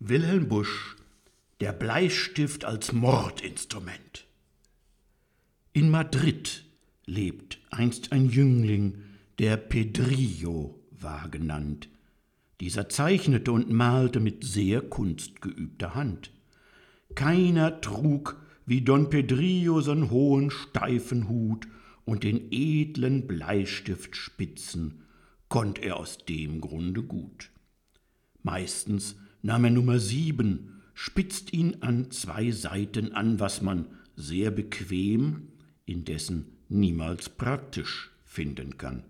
Wilhelm Busch, der Bleistift als Mordinstrument. In Madrid lebt einst ein Jüngling, der Pedrillo war genannt. Dieser zeichnete und malte mit sehr kunstgeübter Hand. Keiner trug wie Don Pedrillo son hohen steifen Hut und den edlen Bleistiftspitzen konnt er aus dem Grunde gut. Meistens nahm er Nummer sieben, spitzt ihn an zwei Seiten an, was man sehr bequem, indessen niemals praktisch finden kann.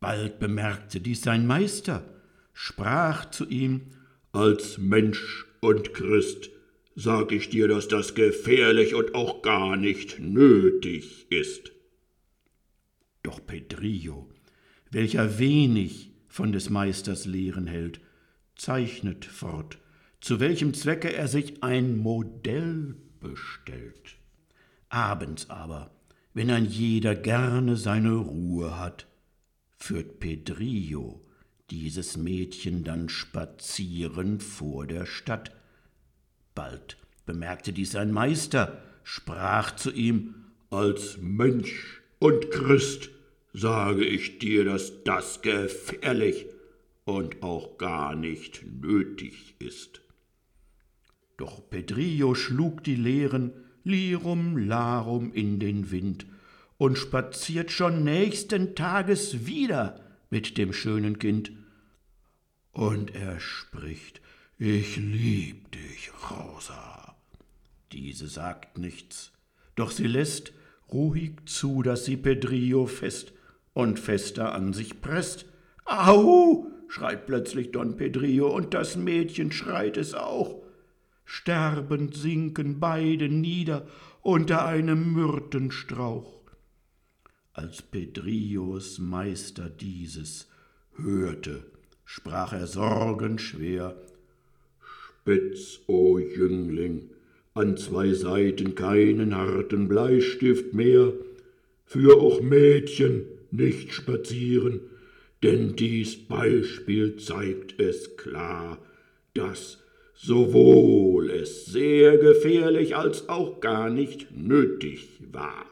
Bald bemerkte dies sein Meister, sprach zu ihm Als Mensch und Christ sag ich dir, dass das gefährlich und auch gar nicht nötig ist. Doch Pedrillo, welcher wenig von des Meisters Lehren hält, zeichnet fort, zu welchem Zwecke er sich ein Modell bestellt. Abends aber, wenn ein jeder gerne seine Ruhe hat, führt Pedrillo dieses Mädchen dann spazieren vor der Stadt. Bald bemerkte dies sein Meister, sprach zu ihm Als Mensch und Christ sage ich dir, dass das gefährlich und auch gar nicht nötig ist. Doch Pedrillo schlug die Lehren Lirum Larum in den Wind und spaziert schon nächsten Tages wieder mit dem schönen Kind. Und er spricht, ich lieb dich, Rosa. Diese sagt nichts, doch sie lässt ruhig zu, dass sie Pedrillo fest und fester an sich presst. Au! Schreit plötzlich Don Pedrillo, und das Mädchen schreit es auch. Sterbend sinken beide nieder unter einem Myrtenstrauch. Als Pedrillos Meister dieses hörte, sprach er sorgenschwer Spitz, o Jüngling, an zwei Seiten keinen harten Bleistift mehr, für auch Mädchen nicht spazieren, denn dies Beispiel zeigt es klar, dass sowohl es sehr gefährlich als auch gar nicht nötig war.